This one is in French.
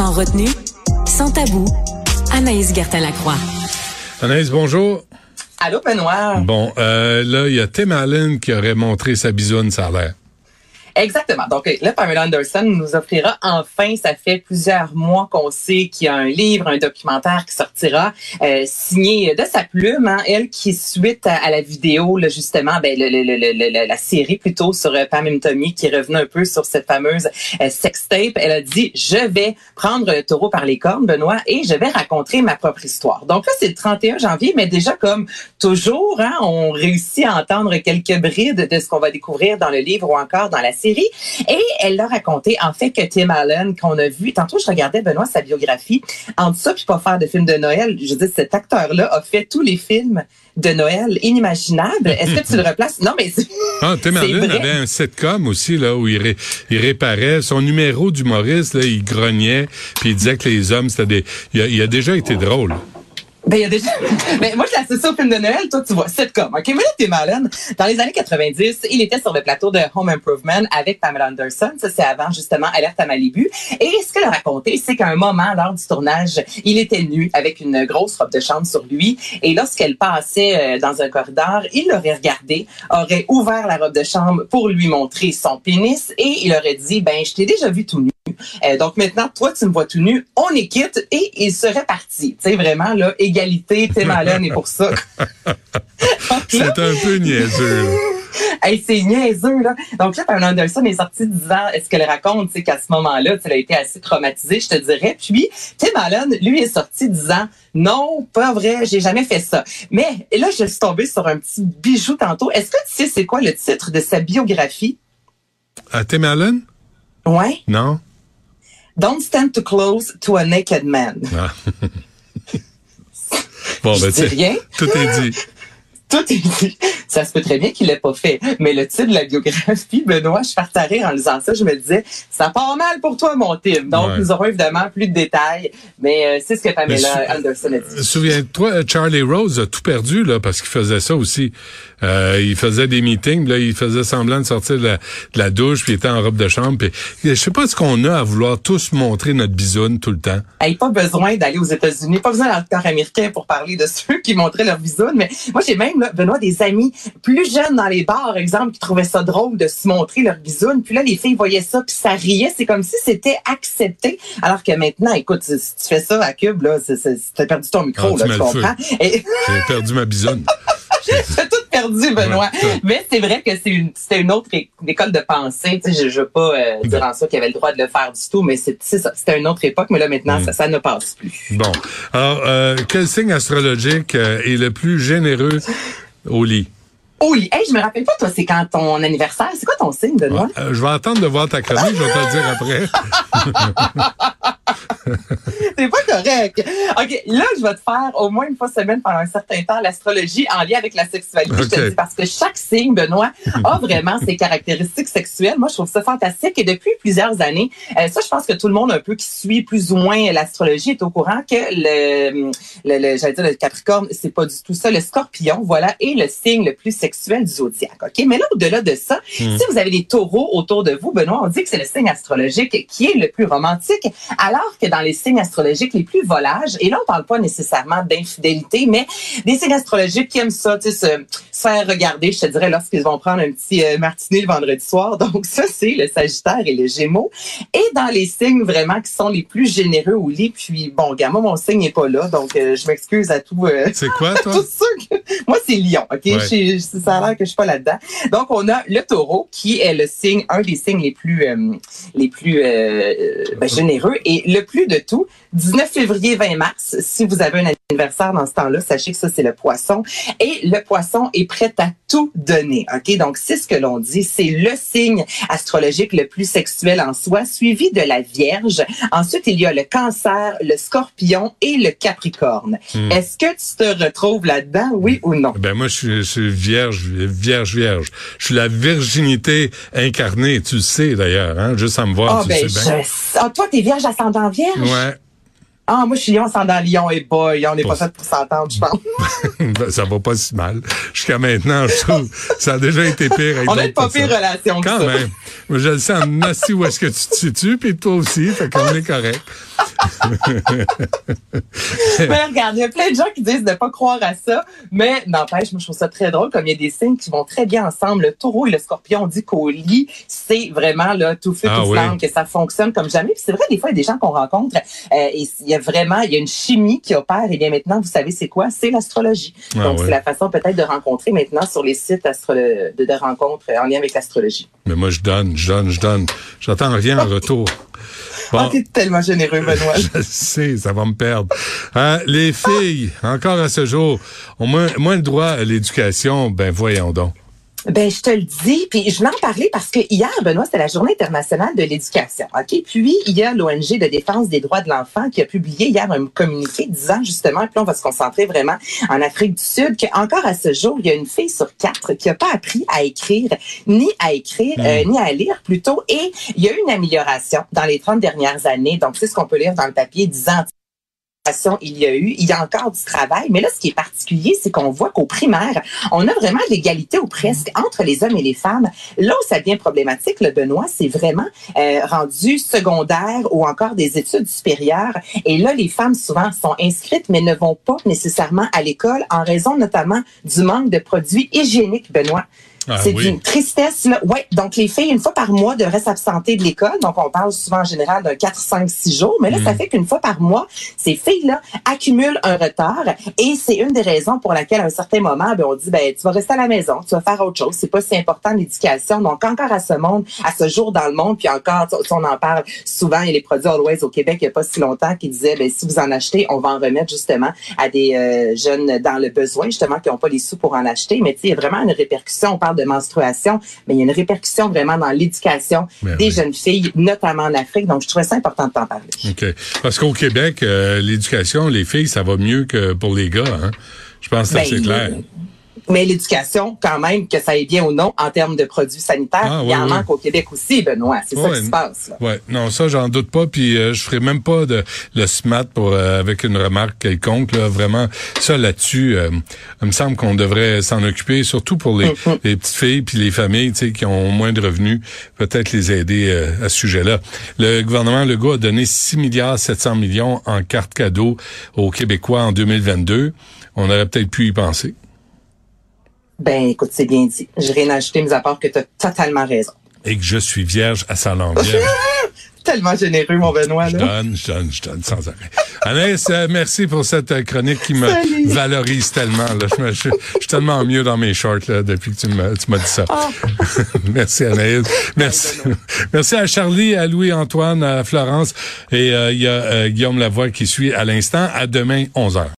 Sans retenue, sans tabou, Anaïs Gertin-Lacroix. Anaïs, bonjour. Allô, Benoît. Bon, euh, là, il y a Tim Allen qui aurait montré sa bisoune, ça a l'air. Exactement. Donc là, Pamela Anderson nous offrira enfin, ça fait plusieurs mois qu'on sait qu'il y a un livre, un documentaire qui sortira, euh, signé de sa plume, hein, elle qui suite à, la vidéo, là, justement, ben, le, le, la série plutôt sur euh, Pam Tommy qui revenait un peu sur cette fameuse euh, sextape. Elle a dit, je vais prendre le taureau par les cornes, Benoît, et je vais raconter ma propre histoire. Donc là, c'est le 31 janvier, mais déjà comme toujours, hein, on réussit à entendre quelques brides de ce qu'on va découvrir dans le livre ou encore dans la série. Et elle l'a raconté, en fait, que Tim Allen, qu'on a vu, tantôt je regardais Benoît sa biographie, entre ça puis pas faire de film de Noël, je dis cet acteur-là a fait tous les films de Noël inimaginables. Est-ce que tu le replaces? Non, mais ah, Tim Allen avait un sitcom aussi, là, où il, réparait son numéro d'humoriste, là, il grognait, puis il disait que les hommes, c'était des, il a déjà été drôle. Ben, il y a déjà. Mais moi, je l'associe au film de Noël. Toi, tu vois, sitcom. OK, mais là, t'es malade. Dans les années 90, il était sur le plateau de Home Improvement avec Pamela Anderson. Ça, c'est avant, justement, Alerte à Malibu. Et ce qu'elle a raconté, c'est qu'à un moment, lors du tournage, il était nu avec une grosse robe de chambre sur lui. Et lorsqu'elle passait euh, dans un corridor, il l'aurait regardé, aurait ouvert la robe de chambre pour lui montrer son pénis et il aurait dit, ben, je t'ai déjà vu tout nu. Euh, donc maintenant, toi, tu me vois tout nu, on est quitte et il serait parti. Tu sais, vraiment, là, égalité, Tim Allen est pour ça. c'est un peu niaiseux. Hey, c'est niaiseux, là. Donc là, Pamela Anderson est sortie disant, est-ce qu'elle raconte, c'est qu'à ce moment-là, elle a été assez traumatisée, je te dirais. Puis, Tim Allen, lui, est sorti disant, non, pas vrai, j'ai jamais fait ça. Mais là, je suis tombée sur un petit bijou tantôt. Est-ce que tu sais c'est quoi le titre de sa biographie? À Tim Allen? Ouais. Non. Don't stand too close to a naked man. Ah. bon, ben, rien. Tout est dit. Tout est dit. Ça se peut très bien qu'il l'ait pas fait. Mais le titre de la biographie, Benoît, je partais rire en lisant ça. Je me disais, ça part mal pour toi, mon Tim. Donc, nous aurons évidemment plus de détails. Mais euh, c'est ce que Pamela Anderson a dit. Souviens-toi, Charlie Rose a tout perdu, là, parce qu'il faisait ça aussi. Euh, il faisait des meetings, là, il faisait semblant de sortir de la, douche, puis il était en robe de chambre. Puis, je sais pas ce qu'on a à vouloir tous montrer notre bisoune tout le temps. Hey, pas besoin d'aller aux États-Unis, pas besoin d'un américain pour parler de ceux qui montraient leur bisoune. Mais moi, j'ai même, là, Benoît, des amis plus jeunes dans les bars, exemple, qui trouvaient ça drôle de se montrer leur bisoune. Puis là, les filles voyaient ça, puis ça riait. C'est comme si c'était accepté. Alors que maintenant, écoute, si tu fais ça à Cube, là, t'as perdu ton micro, ah, là, tu comprends? J'ai perdu ma bisoune. J'ai tout perdu, Benoît. Mais c'est vrai que c'est une, c'était une autre école de pensée. Tu sais, je, je veux pas euh, dire en ça qu'il avait le droit de le faire du tout, mais c'est, ça. C'était une autre époque, mais là, maintenant, mm. ça, ça ne passe plus. Bon. Alors, euh, quel signe astrologique euh, est le plus généreux au lit? Oh, hey, je me rappelle pas, toi, c'est quand ton anniversaire. C'est quoi ton signe, Benoît? Euh, je vais attendre de voir ta chronique, je vais te le dire après. c'est pas correct. OK, là, je vais te faire au moins une fois semaine pendant un certain temps l'astrologie en lien avec la sexualité. Je te dis parce que chaque signe, Benoît, a vraiment ses caractéristiques sexuelles. Moi, je trouve ça fantastique. Et depuis plusieurs années, euh, ça, je pense que tout le monde un peu qui suit plus ou moins l'astrologie est au courant que le, le, le j'allais dire le Capricorne, c'est pas du tout ça. Le Scorpion, voilà, est le signe le plus sexuel du zodiaque. OK, mais là, au-delà de ça, hmm. si vous avez des taureaux autour de vous, Benoît, on dit que c'est le signe astrologique qui est le plus romantique, alors que dans les signes astrologiques les plus volages, et là, on parle pas nécessairement d'infidélité, mais des signes astrologiques qui aiment ça, tu sais, se, faire regarder, je te dirais, lorsqu'ils vont prendre un petit euh, martini le vendredi soir. Donc, ça, c'est le Sagittaire et le Gémeaux. Et dans les signes vraiment qui sont les plus généreux au lit, puis bon, gars, moi, mon signe n'est pas là, donc euh, je m'excuse à tout. Euh, c'est quoi, toi? moi, c'est Lion, OK? ça a l'air que je suis pas là-dedans. Donc, on a le taureau, qui est le signe, un des signes les plus, les plus ben, généreux. Et le plus de tout, 19 février, 20 mars, si vous avez un anniversaire dans ce temps-là, sachez que ça, c'est le poisson. Et le poisson est prêt à tout donner. OK? Donc, c'est ce que l'on dit. C'est le signe astrologique le plus sexuel en soi, suivi de la Vierge. Ensuite, il y a le cancer, le scorpion et le capricorne. Hmm. Est-ce que tu te retrouves là-dedans, oui ou non? Ben, moi, je suis, vierge, vierge, vierge. Je suis la virginité incarnée. Tu le sais, d'ailleurs, hein? Juste à me voir, oh, ben, sais bien. Ah, toi, t'es vierge ascendant vierge? Ouais. Ah, moi, je suis Lion, dans Lion et boy. On n'est pas fait pour s'entendre, je pense. Ben, ça va pas si mal. Jusqu'à maintenant, je trouve, ça a déjà été pire avec On a une pas pire relation Quand ça. même. Je le sais en où est-ce que tu te situes, puis toi aussi, fait qu'on est correct. mais regarde, il y a plein de gens qui disent de pas croire à ça, mais n'empêche, moi je trouve ça très drôle comme il y a des signes qui vont très bien ensemble. Le taureau et le scorpion, on dit qu'au lit, c'est vraiment là tout feu ah, tout flamme, que ça fonctionne comme jamais. Puis c'est vrai, des fois, il y a des gens qu'on rencontre euh, et il y a vraiment, il y a une chimie qui opère. Et bien maintenant, vous savez c'est quoi? C'est l'astrologie. Ah, Donc c'est la façon peut-être de rencontrer maintenant sur les sites de, de rencontres en lien avec l'astrologie. Mais moi, je donne, je donne, je donne. J'attends rien en retour. Bon. Oh, tellement généreux, Benoît. je sais, ça va me perdre. Hein, les filles, encore à ce jour, ont moins, moins le droit à l'éducation. Ben voyons donc. Ben, je te le dis, puis je voulais en parler parce que hier, Benoît, c'était la Journée internationale de l'éducation. Ok, puis il y a l'ONG de défense des droits de l'enfant qui a publié hier un communiqué disant justement, puis on va se concentrer vraiment en Afrique du Sud, qu'encore à ce jour, il y a une fille sur quatre qui a pas appris à écrire, ni à écrire, euh, ni à lire plutôt, et il y a eu une amélioration dans les 30 dernières années. Donc, c'est ce qu'on peut lire dans le papier disant il y a eu, il y a encore du travail, mais là, ce qui est particulier, c'est qu'on voit qu'au primaire, on a vraiment l'égalité ou presque entre les hommes et les femmes. Là où ça devient problématique, le Benoît, c'est vraiment euh, rendu secondaire ou encore des études supérieures. Et là, les femmes souvent sont inscrites, mais ne vont pas nécessairement à l'école en raison notamment du manque de produits hygiéniques, Benoît. Ah c'est d'une tristesse. Là. Ouais, donc les filles, une fois par mois, devraient s'absenter de l'école. Donc, on parle souvent en général d'un 4, 5, 6 jours. Mais là, ça mm. fait qu'une fois par mois, ces filles-là accumulent un retard. Et c'est une des raisons pour laquelle, à un certain moment, ben, on dit, ben, tu vas rester à la maison, tu vas faire autre chose. C'est pas si important l'éducation. Donc, encore à ce monde, à ce jour dans le monde, puis encore, on en parle souvent, il y a les produits Always au Québec, il n'y a pas si longtemps, qui disaient, ben, si vous en achetez, on va en remettre justement à des euh, jeunes dans le besoin, justement, qui n'ont pas les sous pour en acheter. Mais tu sais, il y a vraiment une répercussion. On parle de menstruation, mais il y a une répercussion vraiment dans l'éducation ben des jeunes filles, notamment en Afrique. Donc, je trouvais ça important de t'en parler. OK. Parce qu'au Québec, euh, l'éducation, les filles, ça va mieux que pour les gars. Hein? Je pense que c'est ben, clair mais l'éducation, quand même, que ça aille bien ou non en termes de produits sanitaires, ah, il y en manque au Québec aussi, Benoît. C'est ça qui se passe. Oui, non, ça, j'en doute pas. Puis euh, je ferai même pas de le SMAT pour euh, avec une remarque quelconque. Là, vraiment, ça là-dessus, euh, il me semble qu'on devrait s'en occuper, surtout pour les, mm-hmm. les petites filles puis les familles, qui ont moins de revenus, peut-être les aider à ce sujet-là. Le gouvernement Legault a donné 6 milliards 700 millions en cartes cadeaux aux Québécois en 2022. On aurait peut-être pu y penser. Ben, écoute, c'est bien dit. J'ai rien ajouté, mis à part que tu as totalement raison. Et que je suis vierge à sa langue. Tellement généreux, mon Benoît. Là. Je donne, je donne, je donne sans arrêt. Anaïs, euh, merci pour cette euh, chronique qui me valorise tellement. Là. Je, suis tellement mieux dans mes shorts là, depuis que tu m'as dit ça. Ah. merci Anaïs. Merci. merci à Charlie, à Louis-Antoine, à Florence. Et euh, il y a Guillaume Lavoie qui suit à l'instant. À demain, 11h.